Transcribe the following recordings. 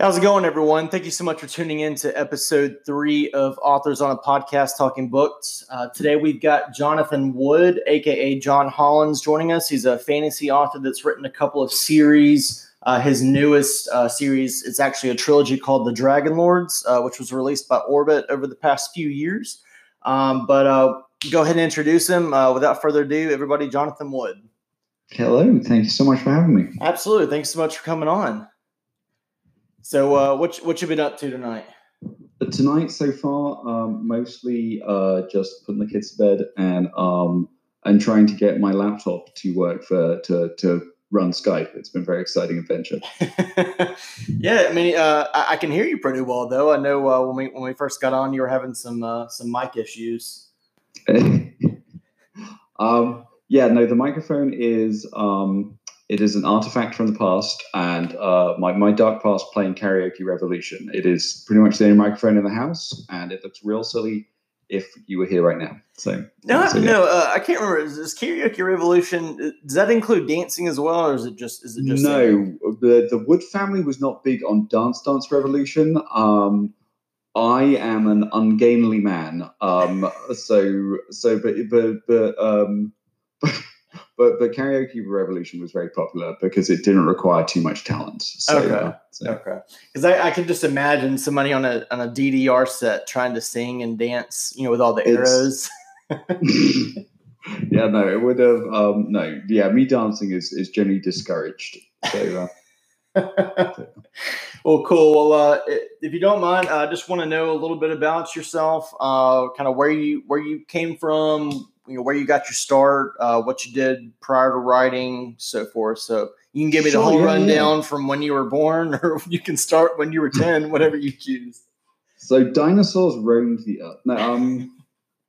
How's it going, everyone? Thank you so much for tuning in to episode three of Authors on a Podcast Talking Books. Uh, today we've got Jonathan Wood, aka Jon Hollins, joining us. He's a fantasy author that's written a couple of series. Uh, his newest uh, series is actually a trilogy called The Dragon Lords, uh, which was released by Orbit over the past few years. Um, but uh, go ahead and introduce him. Uh, without further ado, everybody, Jonathan Wood. Hello. Thank you so much for having me. Absolutely. Thanks so much for coming on. So, uh, what what you been up to tonight? Tonight, so far, um, mostly uh, just putting the kids to bed and um, and trying to get my laptop to work for to to run Skype. It's been a very exciting adventure. yeah, I mean, uh, I, I, can hear you pretty well, though. I know uh, when we when we first got on, you were having some uh, some mic issues. um, yeah, no, the microphone is um, it is an artifact from the past, and uh, my my dark past playing karaoke revolution. It is pretty much the only microphone in the house, and it looks real silly if you were here right now. So no, so, yeah. no, uh, I can't remember. Is this karaoke revolution? Does that include dancing as well, or is it just is it just no? Singing? The the Wood family was not big on Dance Dance Revolution. Um, I am an ungainly man. Um, so so but but but um. But but karaoke revolution was very popular because it didn't require too much talent. So, okay. uh, so. okay. Because I, I can just imagine somebody on a on a ddr set trying to sing and dance you know with all the arrows. Yeah no it would have um no yeah me dancing is is generally discouraged. So uh, well, cool. Well, uh, if you don't mind, I just want to know a little bit about yourself, uh, kind of where you where you came from, you know where you got your start, uh, what you did prior to writing, so forth. So you can give me sure, the whole yeah, rundown yeah. from when you were born, or you can start when you were ten, whatever you choose. So dinosaurs roamed the earth. No, um,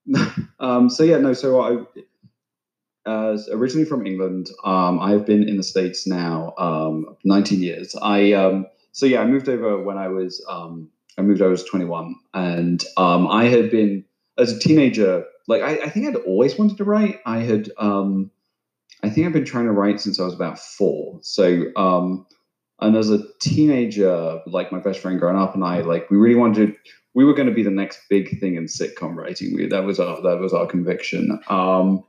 um, so yeah, no. So I, uh, originally from England, um, I've been in the states now um, 19 years. I um, so yeah, I moved over when I was um, I moved over I was 21, and um, I had been as a teenager like I, I, think I'd always wanted to write. I had um I think I've been trying to write since I was about four. So um and as a teenager, like my best friend growing up and I, like we really wanted we were going to be the next big thing in sitcom writing. We that was our that was our conviction. Um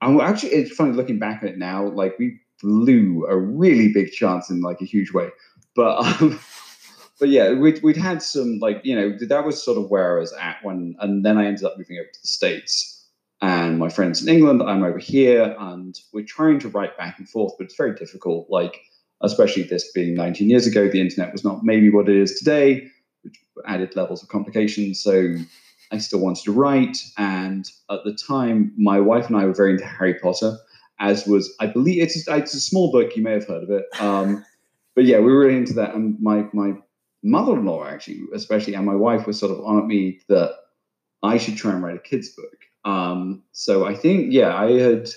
and actually it's funny looking back at it now, like we blew a really big chance in like a huge way. But um but yeah, we'd, we'd had some like you know that was sort of where I was at when, and then I ended up moving over to the states, and my friends in England, I'm over here, and we're trying to write back and forth, but it's very difficult. Like especially this being 19 years ago, the internet was not maybe what it is today, which added levels of complication. So I still wanted to write, and at the time, my wife and I were very into Harry Potter, as was I believe it's it's a small book. You may have heard of it. Um, but yeah, we were really into that, and my my mother-in-law actually, especially, and my wife was sort of on at me that I should try and write a kids book. Um, so I think, yeah, I had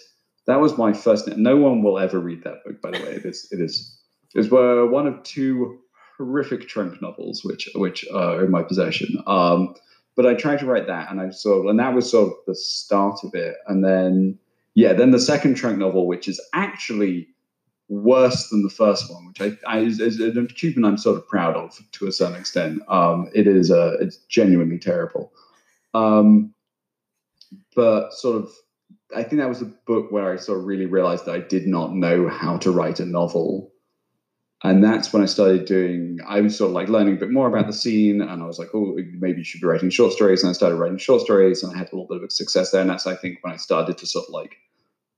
that was my first. No one will ever read that book, by the way. It is it is it is one of two horrific trunk novels which which are in my possession. Um, but I tried to write that, and I sort of, and that was sort of the start of it. And then, yeah, then the second trunk novel, which is actually worse than the first one, which I, I is, is, an achievement I'm sort of proud of to a certain extent. Um, it is uh, it's genuinely terrible, um, but sort of I think that was a book where I sort of really realized that I did not know how to write a novel. And that's when I started doing, I was sort of like learning a bit more about the scene. And I was like, oh, maybe you should be writing short stories. And I started writing short stories and I had a little bit of success there. And that's, I think, when I started to sort of like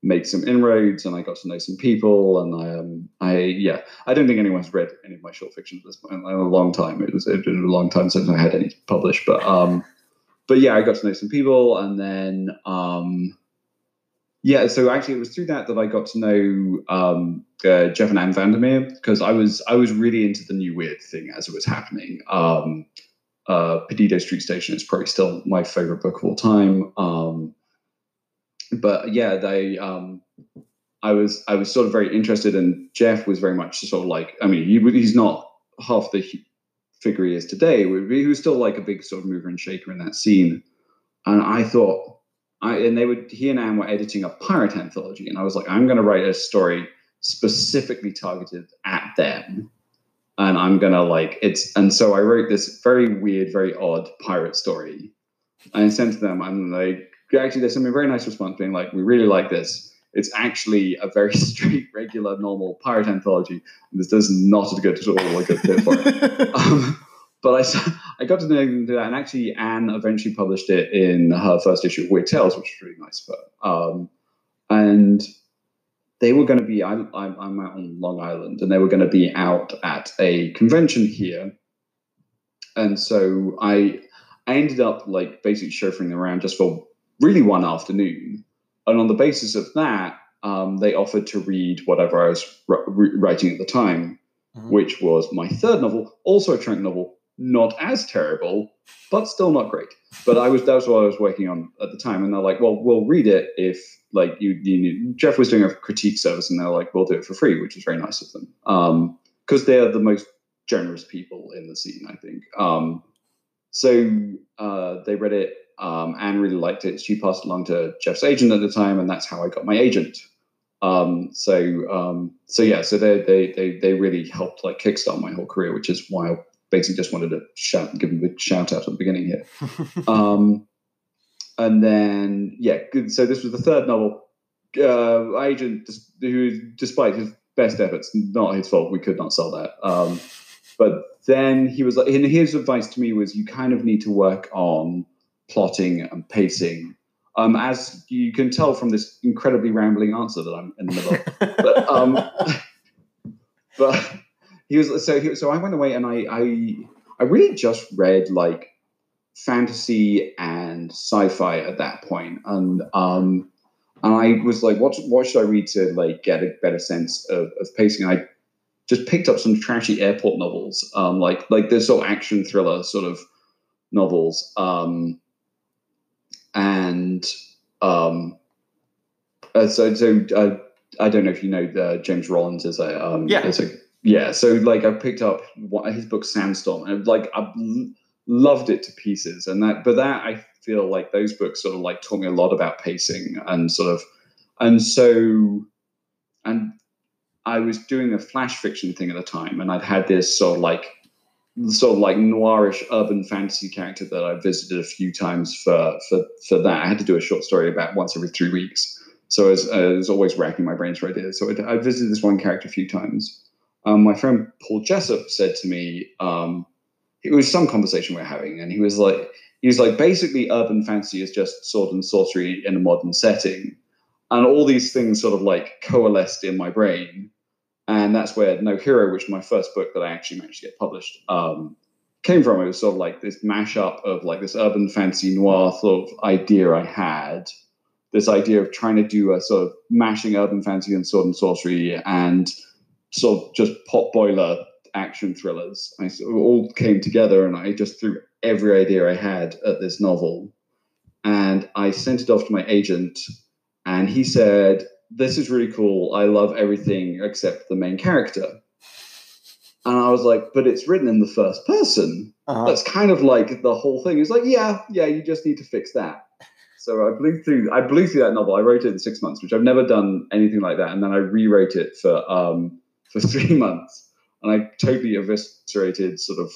make some inroads and I got to know some people and I um I yeah I don't think anyone's read any of my short fiction at this point in a long time. It was it a long time since I had any published but um but yeah I got to know some people and then um yeah so actually it was through that that I got to know um uh, Jeff and Ann Vandermeer because I was I was really into the new weird thing as it was happening. Um uh Perdido Street Station is probably still my favorite book of all time. Um but yeah, they. Um, I was I was sort of very interested, and Jeff was very much sort of like. I mean, he, he's not half the figure he is today. He was still like a big sort of mover and shaker in that scene, and I thought. I, and they would he and Ann were editing a pirate anthology, and I was like, I'm going to write a story specifically targeted at them, and I'm gonna like it's. And so I wrote this very weird, very odd pirate story, and I sent to them, and like actually there's something very nice response being like, we really like this. It's actually a very straight, regular, normal pirate anthology. And this does not as good at all a good fit for it. um, but I, I got to know that, and actually Ann eventually published it in her first issue of Weird Tales, which was really nice for her. Um, and they were going to be, I, I'm, I'm out on Long Island, and they were going to be out at a convention here. And so I, I ended up like basically chauffeuring around just for really one afternoon. And on the basis of that, um, they offered to read whatever I was writing at the time, mm-hmm. which was my third novel, also a trunk novel, not as terrible, but still not great. But I was that's what I was working on at the time, and they're like, "Well, we'll read it if like you." you Jeff was doing a critique service, and they're like, "We'll do it for free," which is very nice of them, because um, they're the most generous people in the scene, I think. Um, so uh, they read it. Um, Ann really liked it. She passed it along to Jeff's agent at the time, and that's how I got my agent. Um, so um, so yeah, so they they they they really helped like kickstart my whole career, which is why I basically just wanted to shout, give them a shout out at the beginning here. um, and then, yeah, good. So this was the third novel. Uh, agent, who, despite his best efforts, not his fault, we could not sell that. Um, but then he was like, and his advice to me was, you kind of need to work on plotting and pacing. Um, as you can tell from this incredibly rambling answer that I'm in the middle of. but, um, but he was so he, so I went away and I I I really just read like fantasy and sci-fi at that point, and um and I was like, what what should I read to like get a better sense of, of pacing? I just picked up some trashy airport novels, um, like like this sort of action thriller sort of novels, um, and um, uh, so so uh, I don't know if you know uh, James Rollins is a um, yeah. is a yeah, so like I picked up his book Sandstorm, and like I loved it to pieces. And that, but that I feel like those books sort of like taught me a lot about pacing and sort of, and so, and I was doing a flash fiction thing at the time, and I'd had this sort of like sort of like noirish urban fantasy character that I visited a few times for for for that. I had to do a short story about once every three weeks, so I was, I was always racking my brains for ideas. So I, I visited this one character a few times, um, my friend Paul Jessup said to me, um, it was some conversation we are having, and he was like, he was like, basically, urban fantasy is just sword and sorcery in a modern setting, and all these things sort of like coalesced in my brain, and that's where No Hero, which was my first book that I actually managed to get published, um, came from. It was sort of like this mashup of like this urban fantasy noir sort of idea I had, this idea of trying to do a sort of mashing urban fantasy and sword and sorcery and sort of just pot boiler action thrillers. I sort of all came together, and I just threw every idea I had at this novel, and I sent it off to my agent, and he said, "This is really cool. I love everything except the main character." And I was like, "But it's written in the first person. Uh-huh. That's kind of like the whole thing." It's like, "Yeah, yeah. You just need to fix that." So I blew through. I blew through that novel. I wrote it in six months, which I've never done anything like that. And then I rewrote it for um, for three months, and I totally eviscerated sort of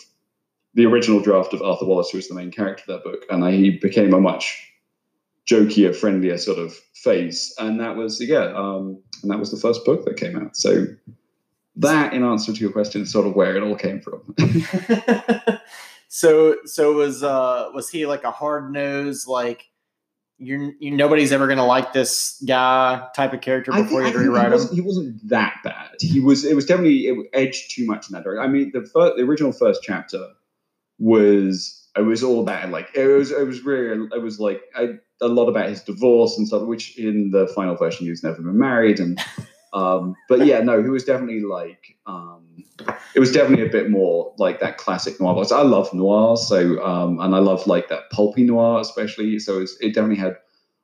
the original draft of Arthur Wallace, who was the main character of that book, and I, he became a much jokier, friendlier sort of face, and that was yeah, um, and that was the first book that came out. So that, in answer to your question, is sort of where it all came from. so so was uh was he like a hard nose like you're you nobody's ever gonna like this guy type of character before you rewrite him. He wasn't that bad. He was. It was definitely it edged too much in that direction. I mean, the first, the original first chapter was it was all about like it was it was really it was like a, a lot about his divorce and stuff. Which in the final version he was never been married and. Um, but yeah, no, he was definitely like um, it was definitely a bit more like that classic noir. I love noir, so um, and I love like that pulpy noir especially. So it, it, definitely had.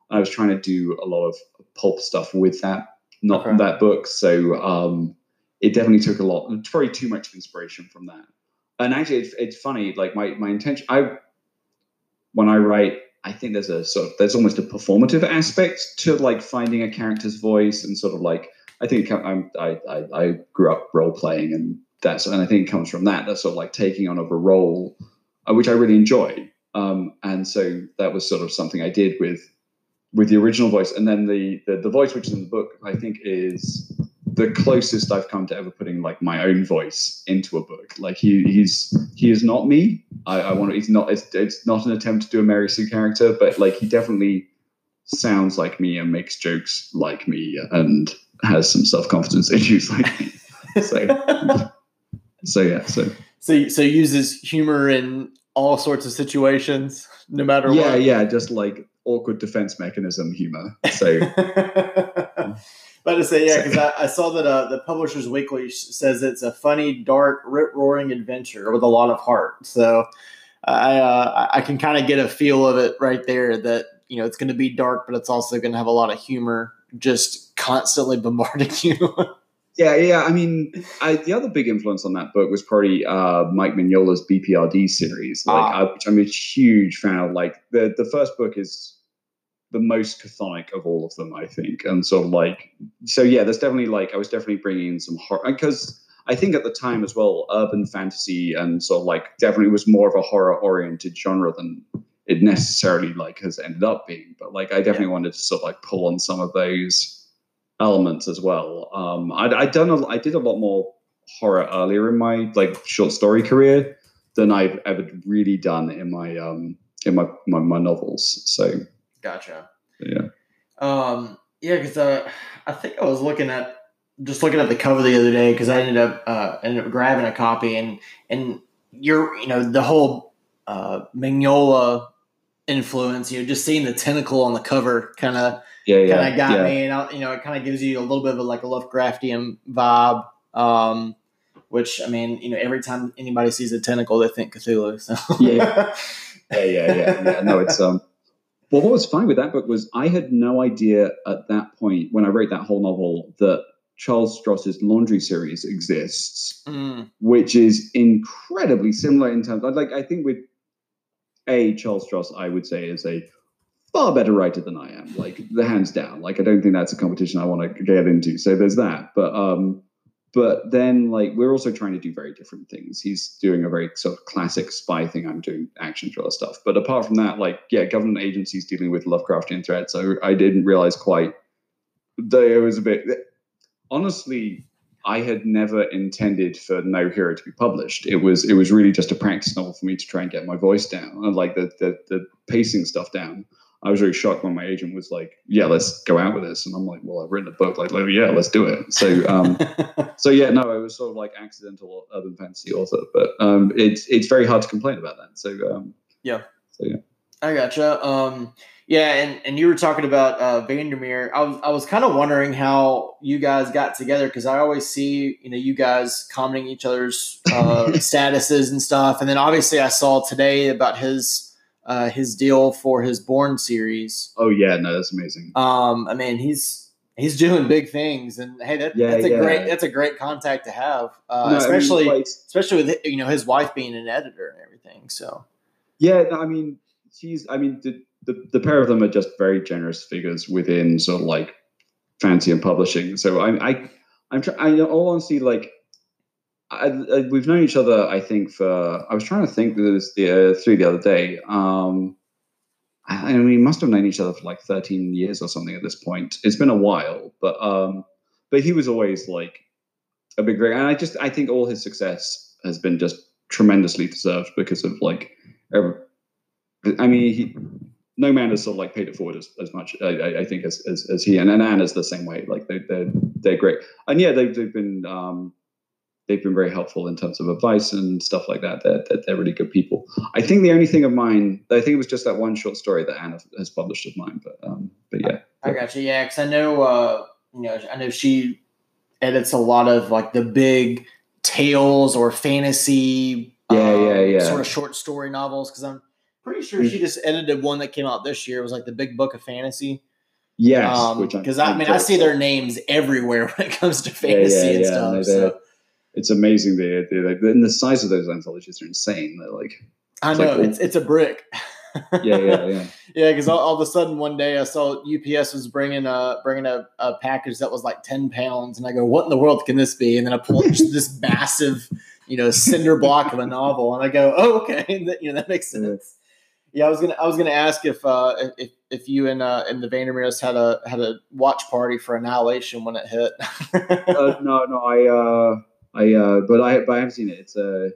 I was trying to do a lot of pulp stuff with that, not okay. that book. So um, it definitely took a lot, probably too much inspiration from that. And actually, it's, it's funny. Like my my intention, I when I write I think there's a sort of there's almost a performative aspect to like finding a character's voice and sort of like I think I'm, I, I, I grew up role playing and that's and I think it comes from that. That's sort of like taking on of a role, uh, which I really enjoy. Um, and so that was sort of something I did with with the original voice, and then the, the the voice which is in the book, I think is the closest I've come to ever putting like my own voice into a book. Like he he's he is not me. I, I want to. He's not. It's it's not an attempt to do a Mary Sue character, but like he definitely sounds like me and makes jokes like me and has some self confidence issues like me. So so yeah. So so so uses humor in all sorts of situations, no matter yeah what. yeah yeah, just like awkward defense mechanism humor. So But to say, yeah, because I, I saw that uh, the Publishers Weekly says it's a funny, dark, rip roaring adventure with a lot of heart. So I uh, I can kind of get a feel of it right there that you know it's going to be dark, but it's also going to have a lot of humor, just constantly bombarding you. Yeah, yeah. I mean, I, the other big influence on that book was probably uh, Mike Mignola's BPRD series, like Ah. I, which I'm a huge fan of. Like the the first book is the most chthonic of all of them, I think, and sort of like so. Yeah, there's definitely like I was definitely bringing in some horror because I think at the time as well, urban fantasy and sort of like definitely was more of a horror oriented genre than it necessarily like has ended up being. But like I definitely wanted to sort of like pull on some of those elements as well. Um, I'd, I'd done a, I did a lot more horror earlier in my like short story career than I've ever really done in my um in my my, my novels. So gotcha. yeah, Um, yeah, because uh, I think I was looking at just looking at the cover the other day because I ended up uh, ended up grabbing a copy and and you're you know the whole uh, Mignola influence. You know, just seeing the tentacle on the cover kind of yeah, yeah, kind of got yeah. me, and I, you know, it kind of gives you a little bit of a, like a Lovecraftian vibe. Um, which I mean, you know, every time anybody sees a tentacle, they think Cthulhu. So Yeah. yeah, yeah, yeah, yeah. No, it's um. Well, what was fine with that book was I had no idea at that point when I wrote that whole novel that Charles Stross's Laundry series exists, Mm, which is incredibly similar in terms. Like, I think with a Charles Stross, I would say is a far better writer than I am. Like the hands down. Like I don't think that's a competition I want to get into. So there's that. But um, but then like we're also trying to do very different things. He's doing a very sort of classic spy thing. I'm doing action thriller stuff. But apart from that, like yeah, government agencies dealing with Lovecraftian threats. So I didn't realize quite that it was a bit. Honestly, I had never intended for No Hero to be published. It was it was really just a practice novel for me to try and get my voice down and like the the, the pacing stuff down. I was really shocked when my agent was like, "Yeah, let's go out with this," and I'm like, "Well, I've written a book. Like, like, yeah, let's do it." So, um, so yeah, no, I was sort of like accidental urban fantasy author, but um, it's it's very hard to complain about that. So, um, I gotcha. Um, yeah, and, and you were talking about uh, Vandermeer. I was I was kind of wondering how you guys got together because I always see you know you guys commenting each other's uh, statuses and stuff, and then obviously I saw today about his uh, his deal for his Borne series. oh yeah, no, that's amazing. Um, I mean he's he's doing big things, and hey, that, Yeah, that's a yeah. great that's a great contact to have, uh, No, I mean, especially like, especially with you know his wife being an editor and everything. So Yeah, no, I mean, she's. I mean, the, the the pair of them are just very generous figures within sort of like fancy and publishing. So I, I, I'm. trying. I, all honesty, like. I, I, we've known each other, I think, for. I was trying to think this the uh, through the other day. Um, I, mean, we must have known each other for like 13 years or something at this point. It's been a while, but um, but he was always like a big, great and I just I think all his success has been just tremendously deserved because of like every, I mean, he, no man has sort of like paid it forward as, as much, I, I, I think, as, as, as he and, and Ann is the same way. Like they, they're they're great, and yeah, they've they've been um, they've been very helpful in terms of advice and stuff like that. They're, they're, they're really good people. I think the only thing of mine, I think it was just that one short story that Anna has published of mine. But um, but yeah, I got you. Yeah, because I know, uh, you know, I know she edits a lot of like the big tales or fantasy, Yeah, yeah, yeah. sort of short story novels. Because I'm pretty sure she just edited one that came out this year. It was like the Big Book of Fantasy. yes, Because I I'm mean, I see their names everywhere when it comes to fantasy yeah, and yeah. stuff. No, so It's amazing the, the, the and the size of those anthologies are insane. They're like I know like- it's it's a brick. yeah, yeah, yeah. yeah, because all, all, of a sudden one day I saw UPS was bringing a bringing a, a, package that was like ten pounds, and I go, "What in the world can this be?" And then I pull this massive, you know, cinder block of a novel, and I go, "Oh, okay, that, you know that makes sense." Yeah, I was gonna I was gonna ask if uh, if if you and uh, and the Vandermeers had a had a watch party for Annihilation when it hit. uh, no, no, I uh, I uh, but I but I haven't seen it. It's a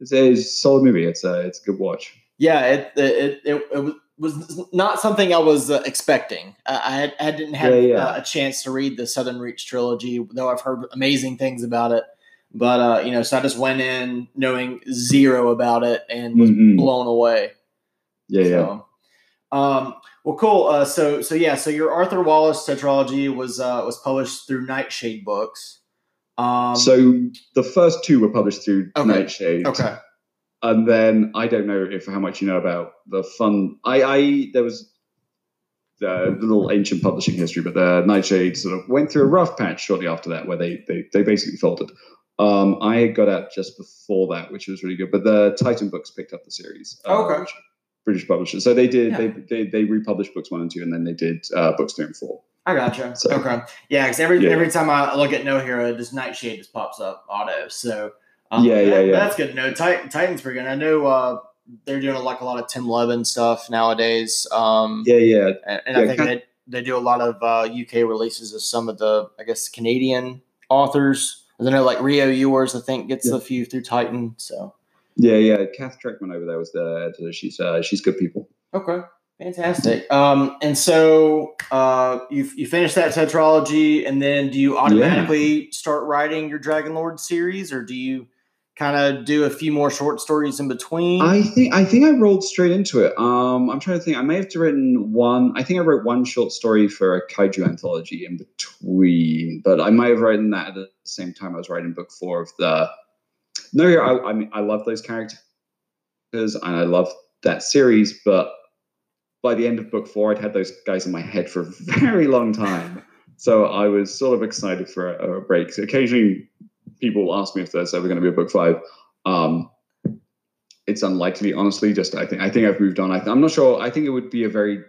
it's a solid movie. It's a it's a good watch. Yeah, it it it, it was not something I was uh, expecting. I, had, I didn't have yeah, yeah. Uh, a chance to read the Southern Reach trilogy, though I've heard amazing things about it. But uh, you know, so I just went in knowing zero about it and was mm-hmm. blown away. Yeah, so, yeah. Um, well, cool. Uh, so, so yeah, so your Arthur Wallace tetralogy was uh, was published through Nightshade Books. Um, so the first two were published through okay. Nightshade. Okay. And then I don't know if how much you know about the fun. I, I there was the little ancient publishing history, but the Nightshade sort of went through a rough patch shortly after that, where they they, they basically folded. Um, I got out just before that, which was really good. But the Titan Books picked up the series. Uh, okay. British publishers. So they did yeah. they, they they republished books one and two, and then they did uh, books three and four. I gotcha. So, okay, yeah, because every yeah. every time I look at No Hero, this Nightshade just pops up auto. So um, yeah, yeah, yeah. That's good to know. Titan, Titan's pretty good. I know uh, they're doing like a lot of Tim Lebbon stuff nowadays. Um, yeah, yeah, and, and yeah, I think they, they do a lot of uh, UK releases of some of the I guess Canadian authors. I know like Rio Youers, I think gets a few through Titan. So yeah, yeah. Cath Trechman over there was the editor. She's uh, she's good people. Okay, fantastic. Um, and so uh, you you finish that tetralogy, and then do you automatically yeah. start writing your Dragon Lord series, or do you kind of do a few more short stories in between? I think I think I rolled straight into it. Um, I'm trying to think. I may have written one. I think I wrote one short story for a kaiju anthology in between, but I might have written that at the same time I was writing book four of the no, I, I mean, I love those characters and I love that series, but by the end of book four, I'd had those guys in my head for a very long time. So I was sort of excited for a, a break. So occasionally, people ask me if there's ever going to be a book five. Um, it's unlikely, honestly. Just I think I think I've moved on. I am not sure. I think it would be a very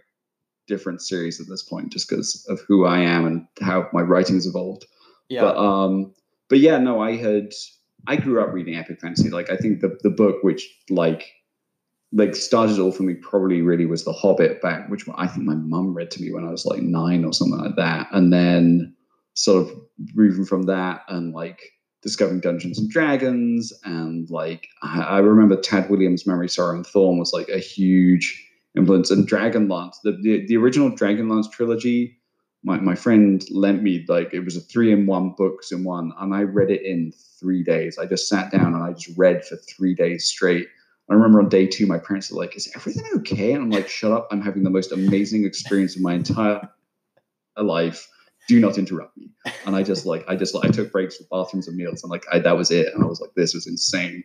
different series at this point, just because of who I am and how my writing's evolved. Yeah. But um, but yeah, no, I had I grew up reading epic fantasy. Like I think the the book which like like started all for me probably really was The Hobbit back, which I think my mum read to me when I was like nine or something like that. And then sort of moving from that and like discovering Dungeons and Dragons and like I, I remember Tad Williams' Memory, Sorrow and Thorn was like a huge influence. And Dragonlance, the, the the original Dragonlance trilogy my, my friend lent me like it was a three in one books in one and i read it in three days i just sat down and i just read for three days straight i remember on day two my parents were like is everything okay? And i'm like shut up. I'm having the most amazing experience of my entire life. Do not interrupt me. And i just like i just like i took breaks for bathrooms and meals. And like I, that was it. And i was like this was insane.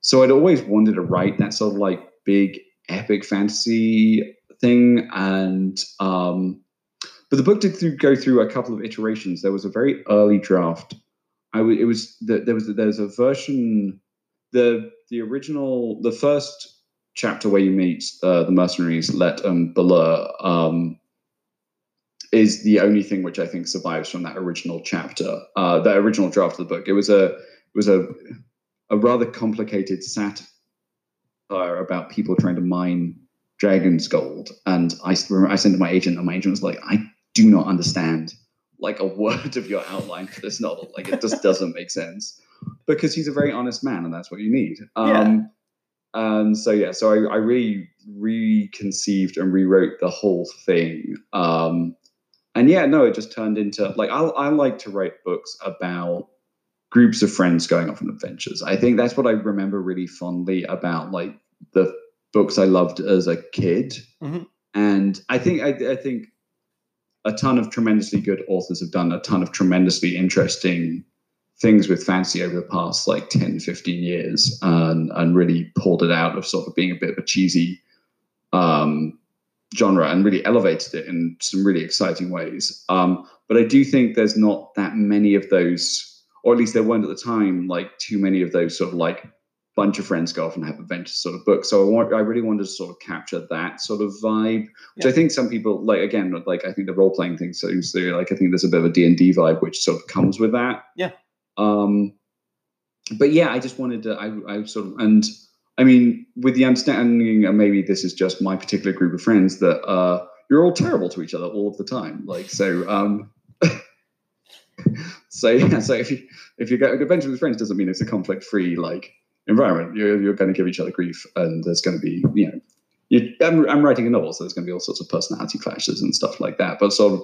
So i'd always wanted to write that sort of like big epic fantasy thing. And um but the book did through, go through a couple of iterations. There was a very early draft. I w- it was the, there was there was a version the the original the first chapter where you meet uh, the mercenaries Let and Balur um, is the only thing which I think survives from that original chapter, uh, that original draft of the book. It was a it was a a rather complicated satire about people trying to mine dragon's gold, and I I sent to my agent, and my agent was like, I do not understand like a word of your outline for this novel. Like it just doesn't make sense because he's a very honest man, and that's what you need. Um, yeah. And so yeah, so I, I really reconceived and rewrote the whole thing. Um, and yeah, no, it just turned into like I, I like to write books about groups of friends going off on adventures. I think that's what I remember really fondly about like the books I loved as a kid. Mm-hmm. And I think I, I think a ton of tremendously good authors have done a ton of tremendously interesting things with fantasy over the past like 10 15 years and, and really pulled it out of sort of being a bit of a cheesy um, genre and really elevated it in some really exciting ways um, but i do think there's not that many of those or at least there weren't at the time like too many of those sort of like bunch of friends go off and have adventures sort of book. So I want, I really wanted to sort of capture that sort of vibe, which Yeah. I think some people like. Again, like I think the role playing thing seems to like I think there's a bit of a D and D vibe which sort of comes with that. Yeah. Um, but yeah, I just wanted to. I, I sort of and I mean, with the understanding, and maybe this is just my particular group of friends that uh, you're all terrible to each other all of the time. Like so. Um, so yeah, so if you if you go adventure with friends doesn't mean it's a conflict free like environment. You're you're going to give each other grief, and there's going to be you know. You, I'm, I'm writing a novel, so there's going to be all sorts of personality clashes and stuff like that. But sort of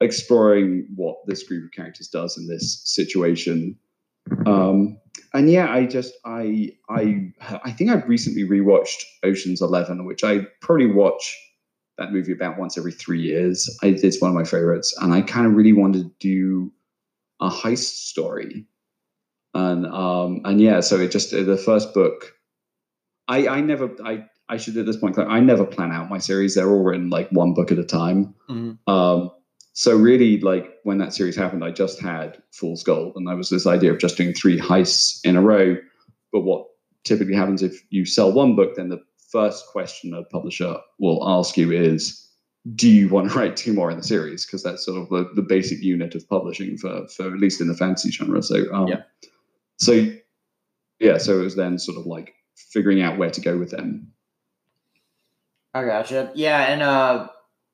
exploring what this group of characters does in this situation. Um, and yeah, I just I I I think I've recently rewatched Ocean's Eleven, which I probably watch that movie about once every three years. I, it's one of my favorites, and I kind of really wanted to do a heist story. And um and yeah, so it just the first book. I I never I I should at this point I never plan out my series. They're all written like one book at a time. Mhm. Um, so really, like when that series happened, I just had Fool's Gold, and there was this idea of just doing three heists in a row. But what typically happens if you sell one book, then the first question a publisher will ask you is, "Do you want to write two more in the series?" Because that's sort of the, the basic unit of publishing for for at least in the fantasy genre. So um, Yeah. so yeah, so it was then sort of like figuring out where to go with them. I gotcha. Yeah, and uh,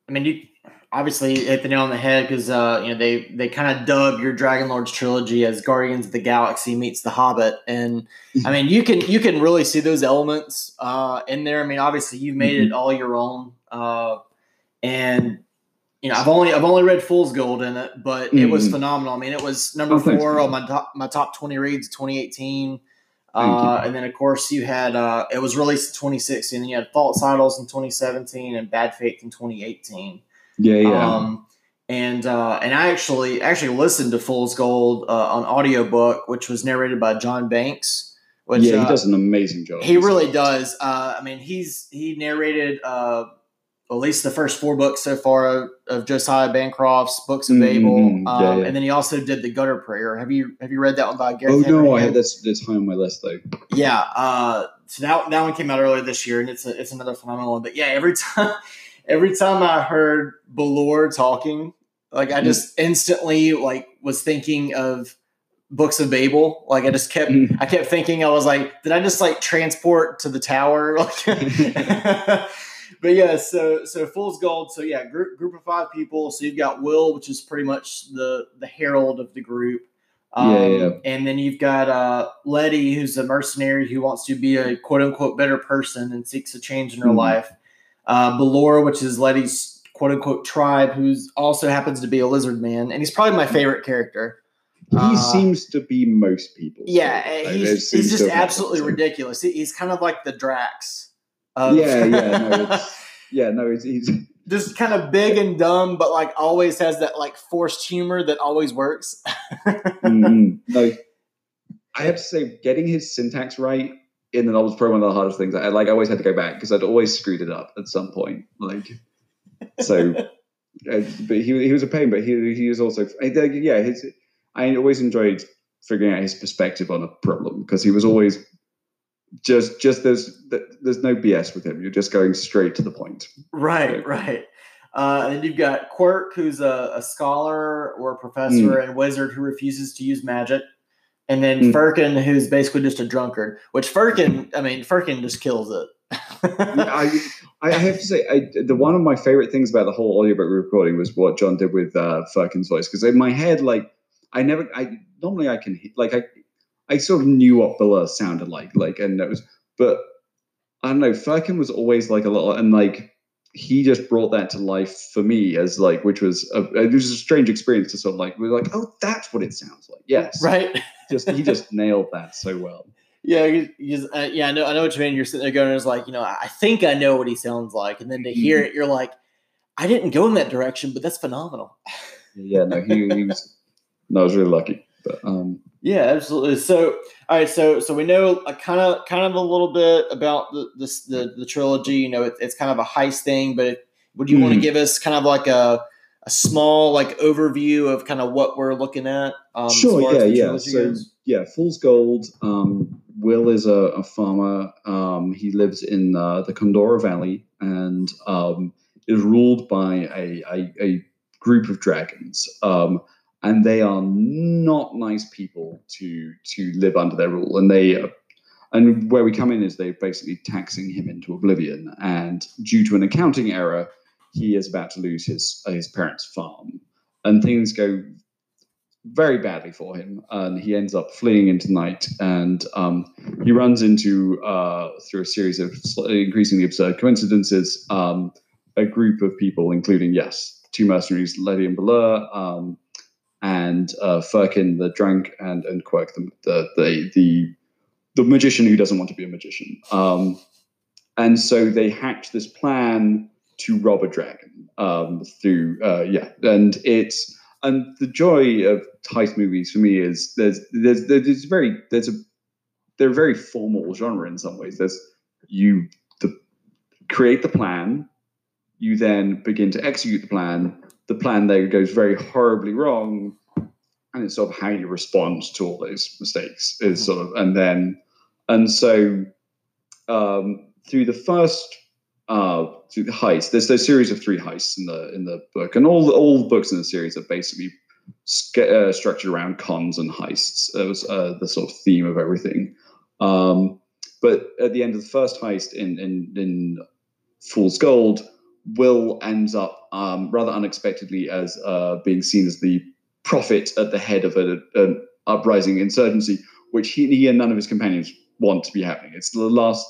I mean, you obviously hit the nail on the head because uh, you know they they kind of dub your Dragon Lords trilogy as Guardians of the Galaxy meets The Hobbit, and I mean you can you can really see those elements uh, in there. I mean, obviously you've made it all your own, uh, and you know I've only I've only read Fool's Gold in it, but it was Mhm. phenomenal. I mean, it was number Oh, four on my top my top twenty reads of 2018. Uh, and then of course you had uh, it was released in 2016. And you had False Idols in 2017 and Bad Faith in 2018. Yeah, yeah. Um, and uh, and I actually actually listened to Fool's Gold uh, on audiobook, which was narrated by John Banks. Which yeah, uh, he does an amazing job. he really does. Uh, I mean, he's he narrated uh, at least the first four books so far of, of Josiah Bancroft's Books of Mhm, Babel, mhm, um, yeah, yeah. and then he also did the Gutter Prayer. Have you have you read that one by Gareth? Oh Henry no, I Ham? that's that's high on my list though. Yeah, uh, so that that one came out earlier this year, and it's a, it's another phenomenal one. But yeah, every time every time I heard Balur talking, like I just instantly like was thinking of Books of Babel. Like I just kept Mhm. I kept thinking I was like, did I just like transport to the tower? Like, but yeah, so so Fool's Gold. So yeah, group group of five people. So you've got Will, which is pretty much the the herald of the group. Um, Yeah, yeah. And then you've got uh, Letty, who's a mercenary who wants to be a quote unquote better person and seeks a change in her Mhm. life. Uh, Balur, which is Letty's quote unquote tribe, who's also happens to be a lizard man, and he's probably my favorite character. He Uh, seems to be most people. Yeah, Like, he's, he's just absolutely ridiculous. He, he's kind of like the Drax. Of, Yeah, yeah, no, it's, yeah, no, it's, he's just kind of big and dumb, but like always has that like forced humor that always works. mm, no. I have to say, getting his syntax right in the novel's probably one of the hardest things. I like. I always had to go back because I'd always screwed it up at some point. Like, so, uh, but he he was a pain, but he he was also yeah. His I always enjoyed figuring out his perspective on a problem because he was always just just there's there's no BS with him. You're just going straight to the point. Right, right. Uh, and then you've got Quirk, who's a, a scholar or a professor and wizard who refuses to use magic. And then Mm. Firkin, who's basically just a drunkard, which Firkin, I mean, Firkin just kills it. Yeah, I, I have to say, I, the one of my favorite things about the whole audiobook recording was what John did with uh, Firkin's voice. Because in my head, like, I never, I normally I can like, I, I sort of knew what Billa sounded like, like, and it was, but I don't know, Firkin was always like a little, and like, he just brought that to life for me as like, which was a, it was a strange experience to sort of like, we're like, oh, that's what it sounds like. Yes, right? Just he just nailed that so well. Yeah, uh, yeah, I know, I know what you mean. You're sitting there going, "It's like, you know, I think I know what he sounds like," and then to hear it, you're like, "I didn't go in that direction, but that's phenomenal." Yeah, no, he, he was, no, I was really lucky, but um. Yeah, absolutely. So, all right, so so we know a kind of kind of a little bit about the this, the the trilogy. You know, it, it's kind of a heist thing, but would you want to give us kind of like a, a a small like overview of kind of what we're looking at? Um, sure. Yeah. Yeah. So yeah, Fool's Gold. Um, Will is a, a farmer. Um, he lives in uh, the Condora Valley and um, is ruled by a, a, a group of dragons. Um, and they are not nice people to to live under their rule. And they and where we come in is they're basically taxing him into oblivion. And due to an accounting error, he is about to lose his his parents' farm, and things go very badly for him, and he ends up fleeing into night. And um, he runs into uh, through a series of increasingly absurd coincidences um, a group of people, including yes, two mercenaries, Letty and Balur, um, and uh, Firkin the drunk, and and Quirk the the the, the, the magician who doesn't want to be a magician. Um, and so they hatch this plan to rob a dragon um, through uh, yeah, and it's and the joy of heist movies for me is there's there's there's very there's a they're a very formal genre in some ways. There's you the create the plan, you then begin to execute the plan. The plan there goes very horribly wrong, and it's sort of how you respond to all those mistakes is sort of and then and so um, through the first uh, through the heists. There's a series of three heists in the in the book, and all all the books in the series are basically uh, structured around cons and heists. It was uh, the sort of theme of everything. Um, but at the end of the first heist in in, in Fool's Gold, Will ends up um, rather unexpectedly as uh, being seen as the prophet at the head of a, an uprising insurgency, which he, he and none of his companions want to be happening. It's the last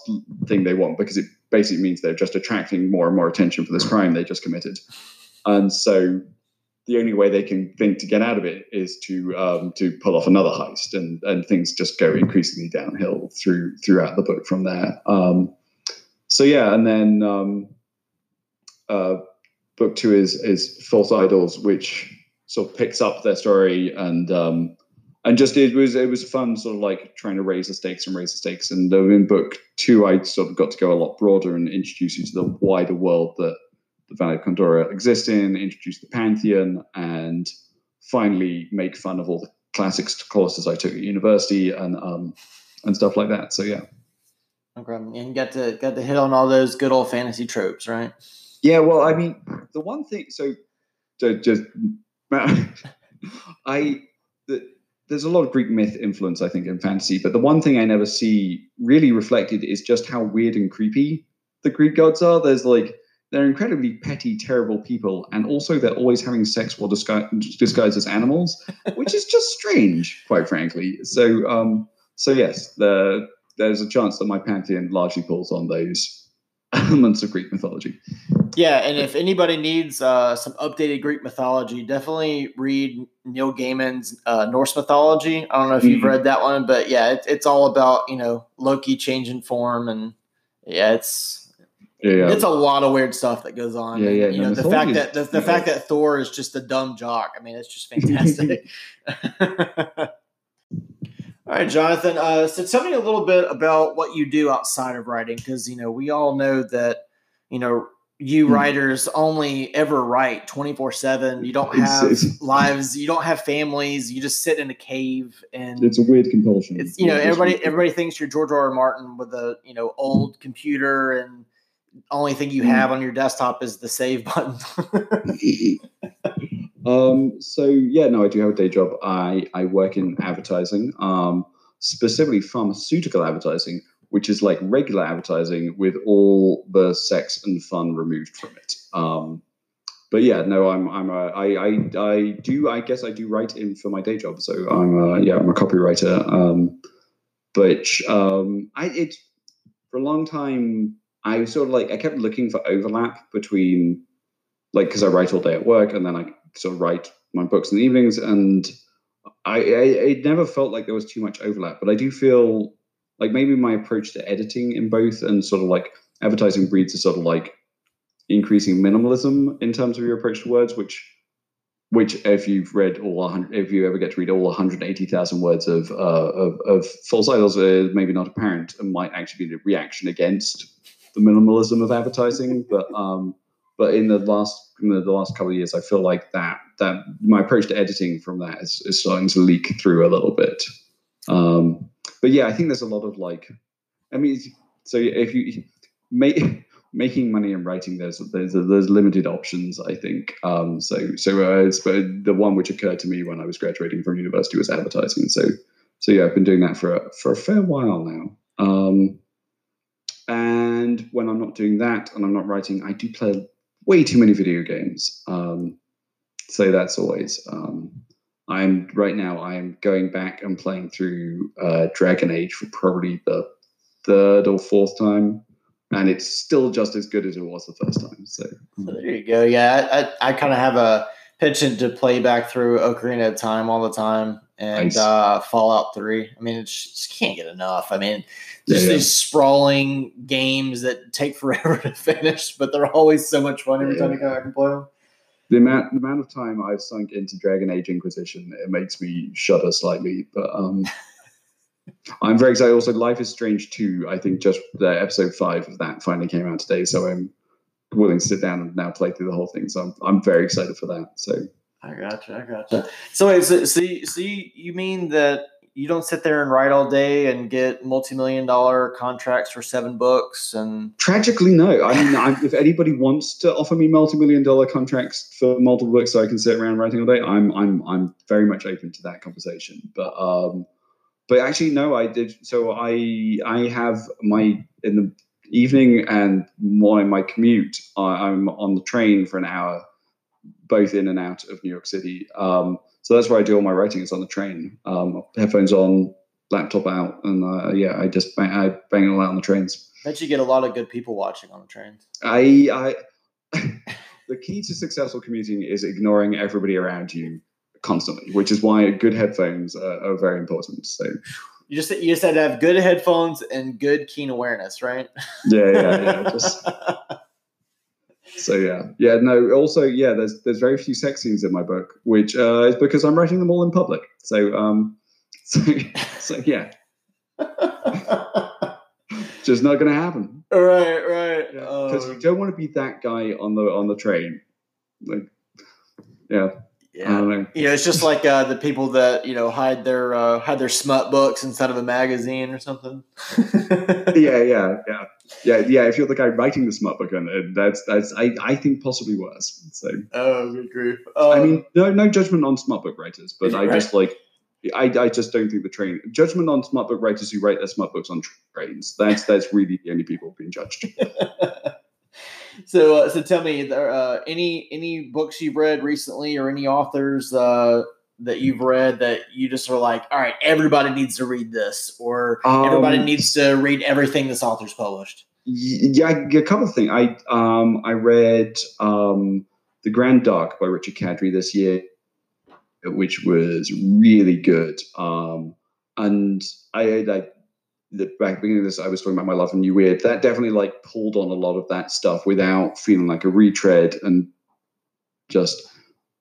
thing they want because it basically means they're just attracting more and more attention for this crime they just committed. And so the only way they can think to get out of it is to um, to pull off another heist, and and things just go increasingly downhill through throughout the book from there. Um, so yeah, and then um, uh, book two is is False Idols, which sort of picks up their story and um, and just it was it was fun sort of like trying to raise the stakes and raise the stakes. And in book two i sort of got to go a lot broader and introduce you to the wider world that the valley of condora exists in introduce the pantheon and finally make fun of all the classics courses i took at university and um and stuff like that. So yeah. Okay. And get to get to hit on all those good old fantasy tropes right yeah well i mean the one thing so just i the there's a lot of Greek myth influence, I think, in fantasy. But the one thing I never see really reflected is just how weird and creepy the Greek gods are. There's like they're incredibly petty, terrible people, and also they're always having sex while disgu- disguised as animals, which is just strange, quite frankly. So, um, so yes, the, there's a chance that my pantheon largely pulls on those elements of Greek mythology. Yeah, and if anybody needs uh, some updated Greek mythology, definitely read Neil Gaiman's uh, Norse mythology. I don't know if you've mm-hmm. read that one, but yeah, it, it's all about you know Loki changing form, and yeah, it's yeah, yeah. it's a lot of weird stuff that goes on. Yeah, yeah. And, you know, the fact that the, the fact that Thor is just a dumb jock. I mean, it's just fantastic. All right, Jonathan. Uh, so tell me a little bit about what you do outside of writing, because you know we all know that you know you hmm. writers only ever write 24 7 you don't have lives you don't have families you just sit in a cave and it's a weird compulsion it's you know everybody everybody thinks you're george r. r martin with a you know old computer and only thing you hmm. have on your desktop is the save button um so yeah no i do have a day job i i work in advertising um specifically pharmaceutical advertising which is like regular advertising with all the sex and fun removed from it. Um, but yeah, no, I'm I'm a, I, I I do I guess I do write in for my day job, so I'm a, yeah I'm a copywriter. Um, but um, I it for a long time I sort of like I kept looking for overlap between like because I write all day at work and then I sort of write my books in the evenings and I, I it never felt like there was too much overlap, but I do feel like maybe my approach to editing in both and sort of like advertising breeds a sort of like increasing minimalism in terms of your approach to words, which which if you've read all 100, if you ever get to read all 180,000 words of, uh, of, of false idols, uh, maybe not apparent and might actually be a reaction against the minimalism of advertising. But um, but in the last the, the last couple of years, I feel like that that my approach to editing from that is, is starting to leak through a little bit. Um, but yeah, I think there's a lot of like, I mean, so if you make making money and writing, there's there's there's limited options. I think. Um, so so uh, but the one which occurred to me when I was graduating from university was advertising. So so yeah, I've been doing that for a, for a fair while now. Um, and when I'm not doing that and I'm not writing, I do play way too many video games. Um, so that's always. Um, I'm right now. I'm going back and playing through uh, Dragon Age for probably the third or fourth time, and it's still just as good as it was the first time. So, so there you go. Yeah, I, I, I kind of have a penchant to play back through Ocarina of Time all the time and nice. uh, Fallout Three. I mean, it's just can't get enough. I mean, just yeah, these sprawling games that take forever to finish, but they're always so much fun every yeah. time you go back and play them. The amount, the amount of time I've sunk into Dragon Age Inquisition, it makes me shudder slightly. But um, I'm very excited. Also, Life is Strange 2, I think just the episode five of that finally came out today. So I'm willing to sit down and now play through the whole thing. So I'm, I'm very excited for that. So I gotcha. I gotcha. So, wait, so, so, you, so you mean that you don't sit there and write all day and get multi-million dollar contracts for seven books and tragically no i mean I, if anybody wants to offer me multi-million dollar contracts for multiple books so i can sit around writing all day i'm i'm i'm very much open to that conversation but um but actually no i did so i i have my in the evening and my my commute I, i'm on the train for an hour both in and out of new york city um so that's where I do all my writing. Is on the train, um, headphones on, laptop out, and uh, yeah, I just bang, I bang it all out on the trains. Bet you get a lot of good people watching on the trains. I, I the key to successful commuting is ignoring everybody around you constantly, which is why good headphones are, are very important. So you just you just had to have good headphones and good keen awareness, right? Yeah, yeah, yeah. Just so yeah, yeah. No, also yeah. There's there's very few sex scenes in my book, which uh, is because I'm writing them all in public. So um, so so yeah, just not going to happen. Right, right. Because yeah. um, you don't want to be that guy on the on the train. Like, yeah. Yeah, you know, it's just like uh, the people that you know hide their uh, hide their smut books inside of a magazine or something. yeah, yeah, yeah, yeah, yeah. If you're the guy writing the smut book, and that's that's I, I think possibly worse. So, oh, good grief. Um, I mean, no no judgment on smut book writers, but I right? just like I, I just don't think the train judgment on smut book writers who write their smut books on trains. That's that's really the only people being judged. so, uh, so tell me, uh, any any books you've read recently, or any authors uh, that you've read that you just are like, all right, everybody needs to read this, or um, everybody needs to read everything this author's published? Yeah, a couple of things. I um, I read um, The Grand Dark by Richard Kadrey this year, which was really good. Um, and I like the back beginning of this, I was talking about my love and new weird. That definitely like pulled on a lot of that stuff without feeling like a retread and just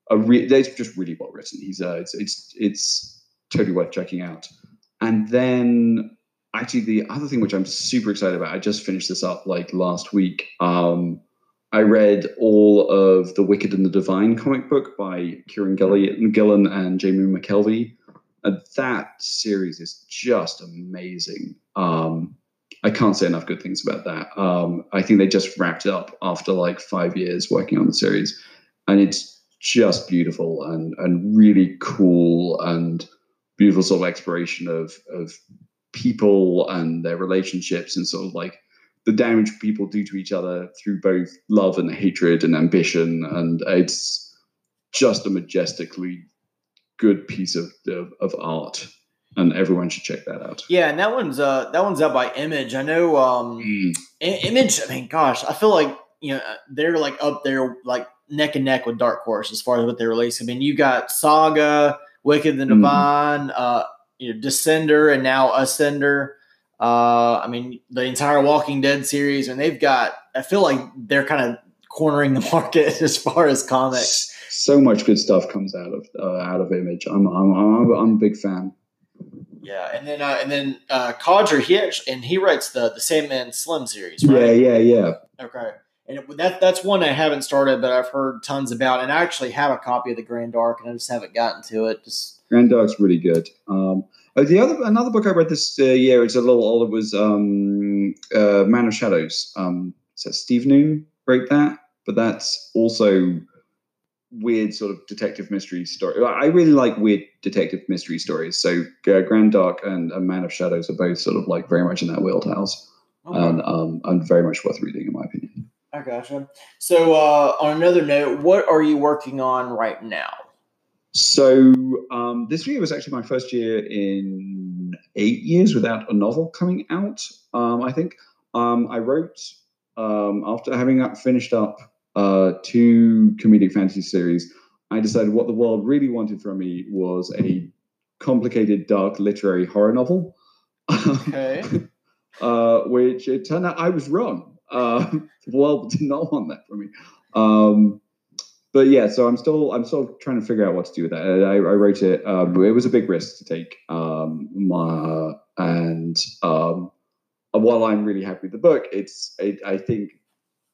a re- it's just really well written. He's uh, it's it's it's totally worth checking out. And then actually the other thing which I'm super excited about, I just finished this up like last week. Um, I read all of the Wicked and the Divine comic book by Kieron Gillen and Jamie McKelvie. And that series is just amazing. Um, I can't say enough good things about that. Um, I think they just wrapped it up after like five years working on the series, and it's just beautiful and and really cool and beautiful sort of exploration of of people and their relationships and sort of like the damage people do to each other through both love and hatred and ambition and it's just a majestically good piece of, of, of art and everyone should check that out. Yeah, and that one's uh that one's out by Image. I know um mm. Image. I mean, gosh, I feel like you know they're like up there like neck and neck with Dark Horse as far as what they release. I mean, you got Saga, Wicked the Divine, mm. uh, you know, Descender, and now Ascender. Uh, I mean, the entire Walking Dead series, and they've got. I feel like they're kind of cornering the market as far as comics so much good stuff comes out of uh, out of Image. I'm I'm I'm, I'm a big fan. Yeah, and then uh, and then uh, Kadrey he actually, and he writes the the Sandman Slim series. Right? Yeah, yeah, yeah. Okay, and it, that that's one I haven't started, but I've heard tons about, and I actually have a copy of the Grand Dark, and I just haven't gotten to it. Just Grand Dark's really good. Um, uh, the other another book I read this uh, year, it's a little older, was um, uh, Man of Shadows. Um, so Steve Noon wrote that, but that's also weird sort of detective mystery story. I really like weird detective mystery stories. So uh, Grand Dark and, and Man of Shadows are both sort of like very much in that wheelhouse, Okay. and um, and very much worth reading in my opinion. I gotcha. So, uh, on another note, what are you working on right now? So um, this year was actually my first year in eight years without a novel coming out. Um, I think um, I wrote um, after having up- finished up uh, two comedic fantasy series. I decided what the world really wanted from me was a complicated, dark literary horror novel. Okay. uh, which it turned out I was wrong. Uh, the world did not want that from me. Um, but yeah, so I'm still I'm still trying to figure out what to do with that. I, I wrote it. Um, it was a big risk to take, um, my, and um, while I'm really happy with the book, it's it, I think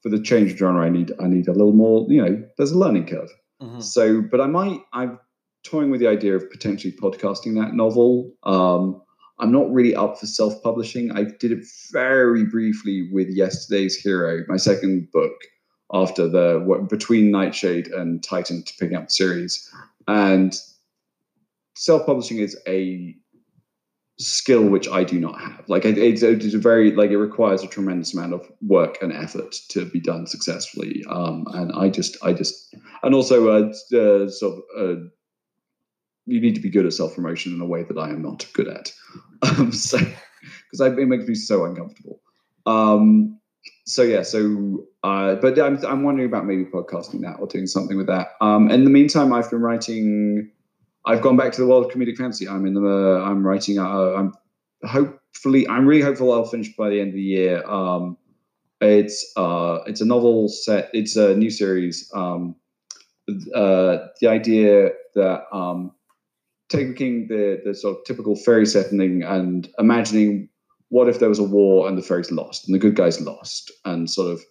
for the change of genre, I need I need a little more. You know, there's a learning curve. Mhm. So, but I might, I'm toying with the idea of potentially podcasting that novel. Um, I'm not really up for self publishing. I did it very briefly with Yesterday's Hero, my second book after the what, between Night Shade and Titan to picking up the series. And self publishing is a skill which I do not have. Like it, it's, it's a very like it requires a tremendous amount of work and effort to be done successfully. Um, and I just I just and also uh, uh, sort of uh, you need to be good at self promotion in a way that I am not good at. Um, so because it makes me so uncomfortable. Um, so yeah, so uh, but I'm I'm wondering about maybe podcasting that or doing something with that. Um, in the meantime, I've been writing. I've gone back to the world of comedic fantasy. I'm in the. Uh, I'm writing. Uh, I'm hopefully. I'm really hopeful I'll finish by the end of the year. Um, it's uh, it's a novel set. It's a new series. Um, uh, the idea that um, taking the the sort of typical fairy setting and imagining what if there was a war and the fairies lost and the good guys lost and sort of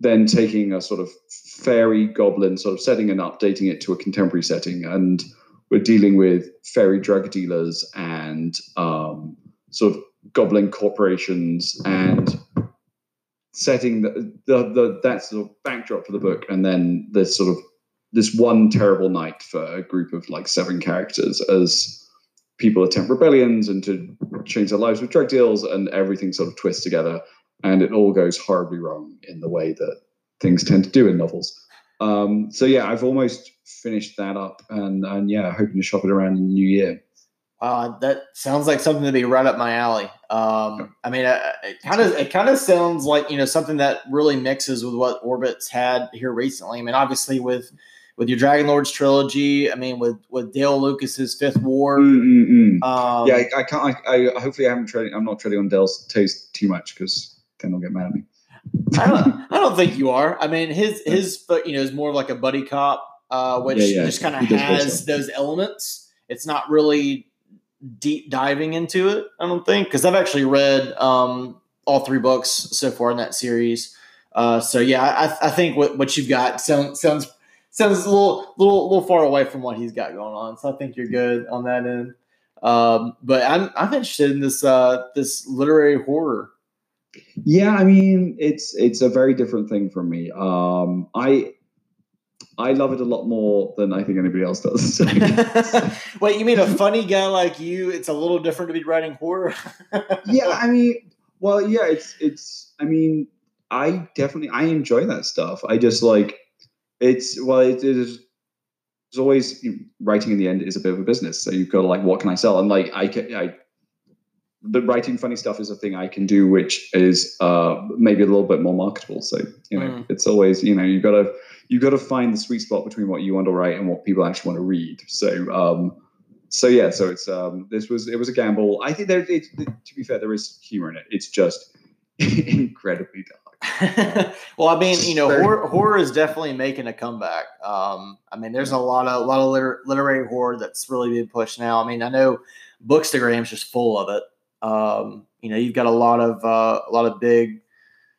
then taking a sort of fairy goblin sort of setting and updating it to a contemporary setting and we're dealing with fairy drug dealers and um, sort of goblin corporations and setting the, the, the that sort of backdrop for the book. And then this sort of this one terrible night for a group of like seven characters as people attempt rebellions and to change their lives with drug deals and everything sort of twists together. And it all goes horribly wrong in the way that things tend to do in novels um, so yeah i've almost finished that up and and yeah hoping to shop it around in the new year Uh, that sounds like something to be right up my alley. Um, I mean, uh, it kind of it kind of sounds like you know something that really mixes with what Orbit's had here recently. I mean, obviously with with your Dragon Lords trilogy. I mean, with with Dale Lucas's Fifth Ward. Mm-mm-mm. Um, yeah I, I can't I, I hopefully i haven't treading i'm not treading on Dale's toes too much because then they'll get mad at me I don't, I don't think you are. I mean, his his you know is more like a buddy cop, uh, which Yeah, yeah. just kind of He does both has those elements. It's not really deep diving into it. I don't think because I've actually read um, all three books so far in that series. Uh, so yeah, I, I think what, what you've got sounds sounds sounds a little little little far away from what he's got going on. So I think you're good on that end. Um, but I'm I'm interested in this uh, this literary horror. Yeah, I mean, it's it's a very different thing from me. Um, I I love it a lot more than I think anybody else does. Wait, you mean a funny guy like you? It's a little different to be writing horror. yeah, I mean, well, yeah, it's it's. I mean, I definitely I enjoy that stuff. I just like it's well, it is. There's always writing in the end is a bit of a business, so you've got to like, what can I sell? And like, I can, I the writing funny stuff is a thing I can do, which is uh, maybe a little bit more marketable. So you know, Mm. it's always you know you got to you got to find the sweet spot between what you want to write and what people actually want to read. So um, so yeah, so it's um, this was it was a gamble. I think there, it, to be fair, there is humor in it. It's just incredibly dark. well, I mean, you know, Very- horror, horror is definitely making a comeback. Um, I mean, there's a lot of a lot of liter- literary horror that's really being pushed now. I mean, I know Bookstagram's just full of it. Um, you know, you've got a lot of uh, a lot of big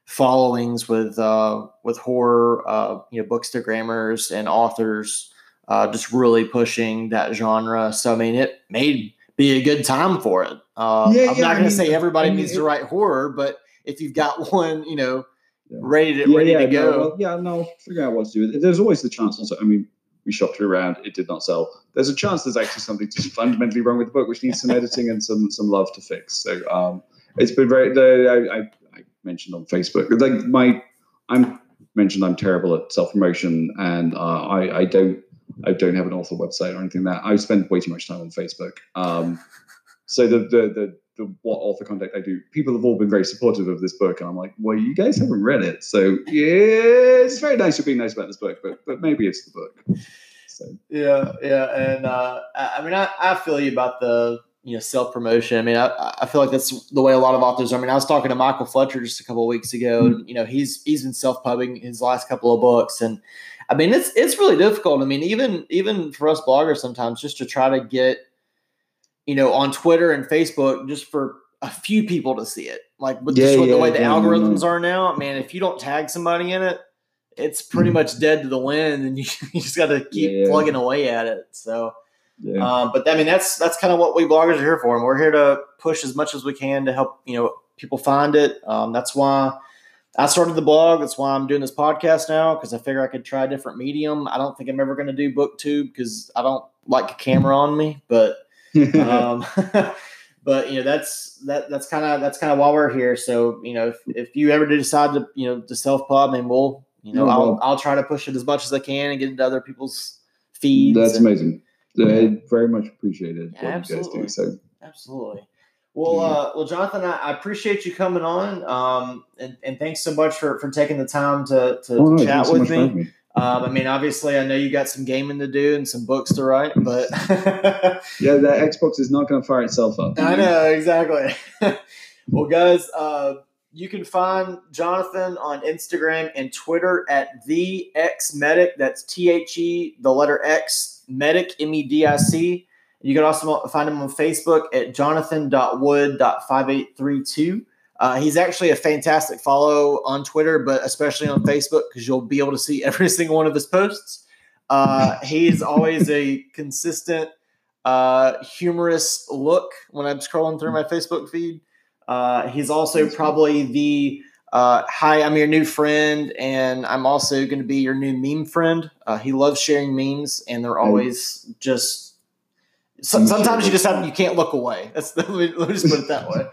followings with uh, with horror, uh, you know, bookstagrammers and authors, uh, just really pushing that genre. So I mean, it may be a good time for it. Uh, Yeah, I'm yeah, not going to say everybody I mean, needs it- to write horror, but if you've got one, you know, Yeah. ready to yeah, ready yeah, to go, No, well, yeah, no, figure out what to do. There's always the chance. Also, I mean, we shopped it around. It did not sell. There's a chance there's actually something just fundamentally wrong with the book, which needs some editing and some some love to fix. So um, it's been very. The, I, I, I mentioned on Facebook, like my, I'm mentioned I'm terrible at self promotion, and uh, I I don't I don't have an author website or anything like that. I spend way too much time on Facebook. Um, so the the the the what author contact I do, people have all been very supportive of this book, and I'm like, well, you guys haven't read it, so yeah, it's very nice you're being nice about this book, but but maybe it's the book. So Yeah, yeah, and uh, I, mean, I, I feel you about the you know self promotion. I mean, I, I feel like that's the way a lot of authors. I mean, I was talking to Michael Fletcher just a couple of weeks ago, and you know, he's he's been self pubbing his last couple of books, and I mean, it's it's really difficult. I mean, even even for us bloggers sometimes, just to try to get you know on Twitter and Facebook, just for a few people to see it, like with just Yeah, the way the yeah, algorithms are now. Man, if you don't tag somebody in it. It's pretty much dead to the wind, and you, you just got to keep Yeah. plugging away at it. So, yeah, um, but I mean, that's that's kind of what we bloggers are here for, and we're here to push as much as we can to help you know people find it. Um, that's why I started the blog. That's why I'm doing this podcast now because I figure I could try a different medium. I don't think I'm ever going to do BookTube because I don't like a camera on me, but um, but you know that's that that's kind of that's kind of why we're here. So you know if, if you ever do decide to you know to self pub, then we'll you know Yeah, I'll I'll try to push it as much as I can and get into other people's feeds. that's and- amazing. I very much Yeah, you guys absolutely. do. So Absolutely. Well, Yeah. uh, well, Jonathan, I, I appreciate you coming on, um, and, and thanks so much for, for taking the time to, to, oh, to thanks chat with for me. me. Um, I mean, obviously, I know you got some gaming to do and some books to write, but Yeah, the Xbox is not going to fire itself up. I know exactly. well, guys, uh, you can find Jonathan on Instagram and Twitter at the X Medic. That's T H E, the letter X Medic M E D I C. You can also find him on Facebook at jonathan.wood.5832. Uh, he's actually a fantastic follow on Twitter, but especially on Facebook because you'll be able to see every single one of his posts. Uh, he's always a consistent, uh, humorous look when I'm scrolling through my Facebook feed. Uh, he's also probably the uh, hi, I'm your new friend, and I'm also going to be your new meme friend. Uh, he loves sharing memes, and they're always just. So, sometimes you just have you can't look away. That's let me, let me just put it that way.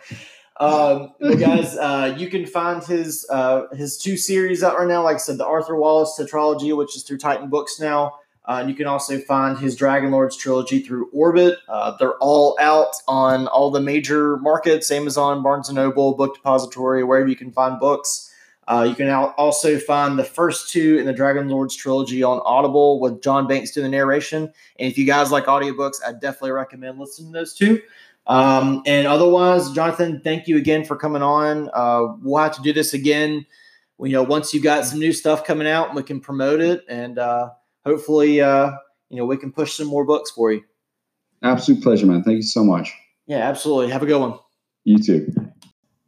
Um, but guys, uh, you can find his uh, his two series out right now. Like I said, the Arthur Wallace tetralogy, which is through Titan Books now. Uh, and you can also find his Dragon Lords trilogy through Orbit. Uh, they're all out on all the major markets: Amazon, Barnes and Noble, Book Depository, wherever you can find books. Uh, you can al- also find the first two in the Dragon Lords trilogy on Audible with John Banks doing the narration. And if you guys like audiobooks, I definitely recommend listening to those two. Um, and otherwise, Jonathan, thank you again for coming on. Uh, we'll have to do this again. You know, once you got some new stuff coming out, we can promote it, and uh, hopefully, uh, you know, we can push some more books for you. Absolute pleasure, man. Thank you so much. Yeah, absolutely. Have a good one. You too.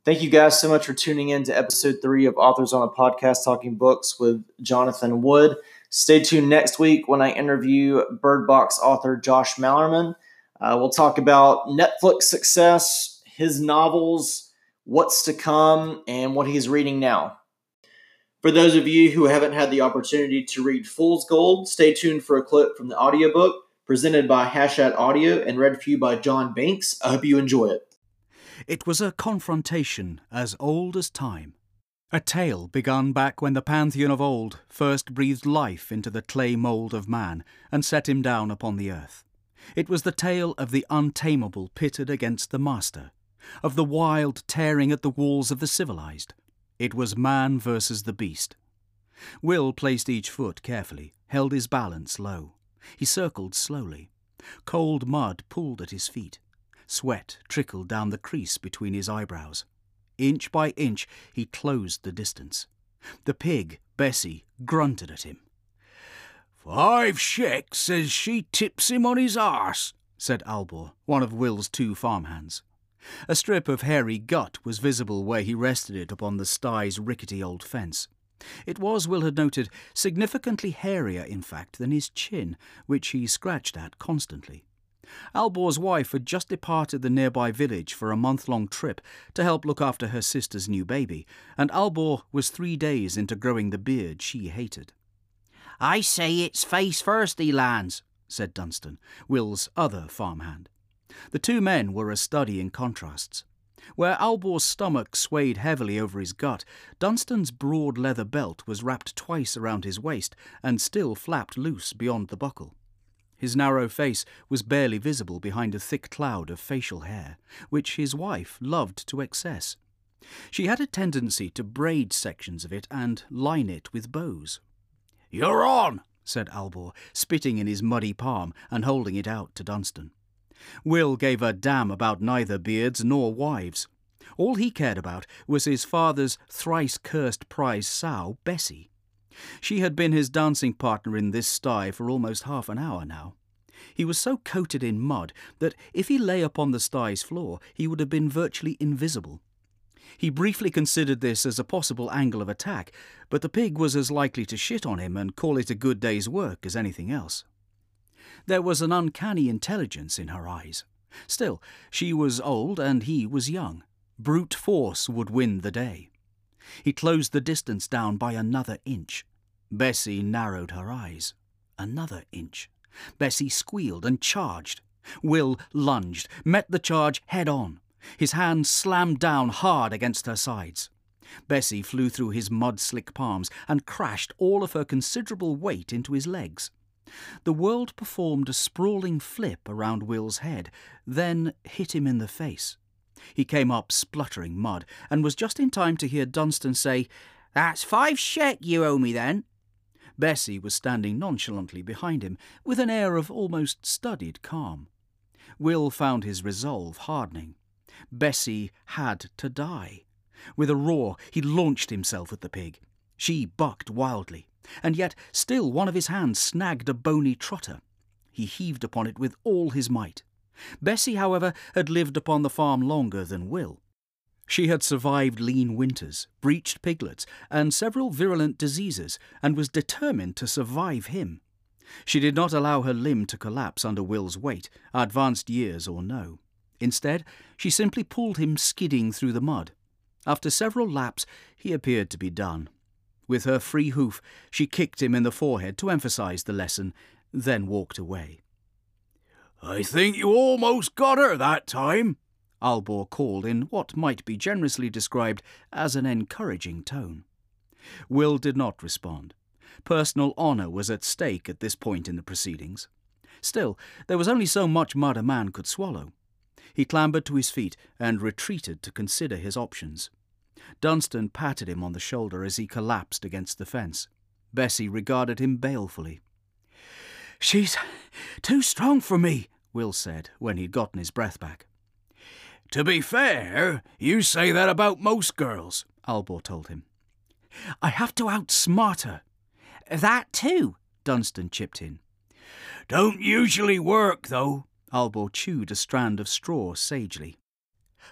Thank you guys so much for tuning in to episode three of Authors on a Podcast Talking Books with Jonathan Wood. Stay tuned next week when I interview Bird Box author Josh Malerman. Uh, we'll talk about Netflix success, his novels, what's to come, and what he's reading now. For those of you who haven't had the opportunity to read Fool's Gold, stay tuned for a clip from the audiobook presented by Hachette Audio and read for you by John Banks. I hope you enjoy it. It was a confrontation as old as time. A tale begun back when the pantheon of old first breathed life into the clay mould of man and set him down upon the earth. It was the tale of the untamable pitted against the master, of the wild tearing at the walls of the civilized. It was man versus the beast. Will placed each foot carefully, held his balance low. He circled slowly. Cold mud pulled at his feet. Sweat trickled down the crease between his eyebrows. Inch by inch he closed the distance. The pig, Bessie, grunted at him. Five shekels says she tips him on his arse, said Albor, one of Will's two farmhands. A strip of hairy gut was visible where he rested it upon the sty's rickety old fence. It was, Will had noted, significantly hairier, in fact, than his chin, which he scratched at constantly. Albor's wife had just departed the nearby village for a month long trip to help look after her sister's new baby, and Albor was three days into growing the beard she hated. I say it's face first, Elans, said Dunstan, Will's other farmhand. The two men were a study in contrasts. Where Albor's stomach swayed heavily over his gut, Dunstan's broad leather belt was wrapped twice around his waist and still flapped loose beyond the buckle. His narrow face was barely visible behind a thick cloud of facial hair, which his wife loved to excess. She had a tendency to braid sections of it and line it with bows. You're on, said Albor, spitting in his muddy palm and holding it out to Dunstan. Will gave a damn about neither beards nor wives. All he cared about was his father's thrice cursed prize sow, Bessie. She had been his dancing partner in this sty for almost half an hour now. He was so coated in mud that if he lay upon the sty's floor, he would have been virtually invisible. He briefly considered this as a possible angle of attack, but the pig was as likely to shit on him and call it a good day's work as anything else. There was an uncanny intelligence in her eyes. Still, she was old and he was young. Brute force would win the day. He closed the distance down by another inch. Bessie narrowed her eyes. Another inch. Bessie squealed and charged. Will lunged, met the charge head on. His hand slammed down hard against her sides. Bessie flew through his mud slick palms and crashed all of her considerable weight into his legs. The world performed a sprawling flip around Will's head, then hit him in the face. He came up spluttering mud, and was just in time to hear Dunstan say, That's five shek you owe me then. Bessie was standing nonchalantly behind him, with an air of almost studied calm. Will found his resolve hardening. Bessie had to die. With a roar, he launched himself at the pig. She bucked wildly, and yet still one of his hands snagged a bony trotter. He heaved upon it with all his might. Bessie, however, had lived upon the farm longer than Will. She had survived lean winters, breached piglets, and several virulent diseases, and was determined to survive him. She did not allow her limb to collapse under Will's weight, advanced years or no. Instead, she simply pulled him skidding through the mud. After several laps, he appeared to be done. With her free hoof, she kicked him in the forehead to emphasize the lesson, then walked away. I think you almost got her that time, Albor called in what might be generously described as an encouraging tone. Will did not respond. Personal honour was at stake at this point in the proceedings. Still, there was only so much mud a man could swallow. He clambered to his feet and retreated to consider his options. Dunstan patted him on the shoulder as he collapsed against the fence. Bessie regarded him balefully. She's too strong for me, Will said when he'd gotten his breath back. To be fair, you say that about most girls, Albor told him. I have to outsmart her. That too, Dunstan chipped in. Don't usually work, though. Albor chewed a strand of straw sagely.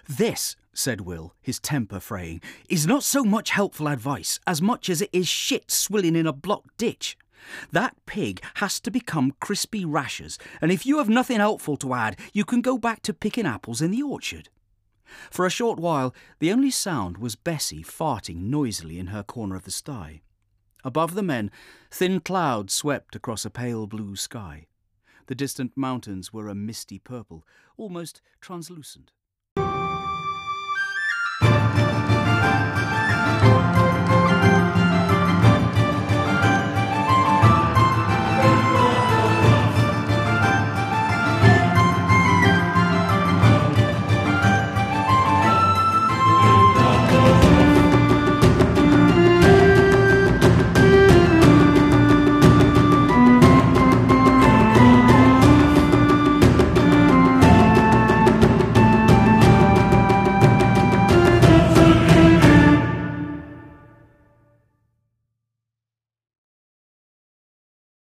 This, said Will, his temper fraying, is not so much helpful advice as much as it is shit swilling in a blocked ditch. That pig has to become crispy rashers, and if you have nothing helpful to add, you can go back to picking apples in the orchard. For a short while, the only sound was Bessie farting noisily in her corner of the sty. Above the men, thin clouds swept across a pale blue sky. The distant mountains were a misty purple, almost translucent.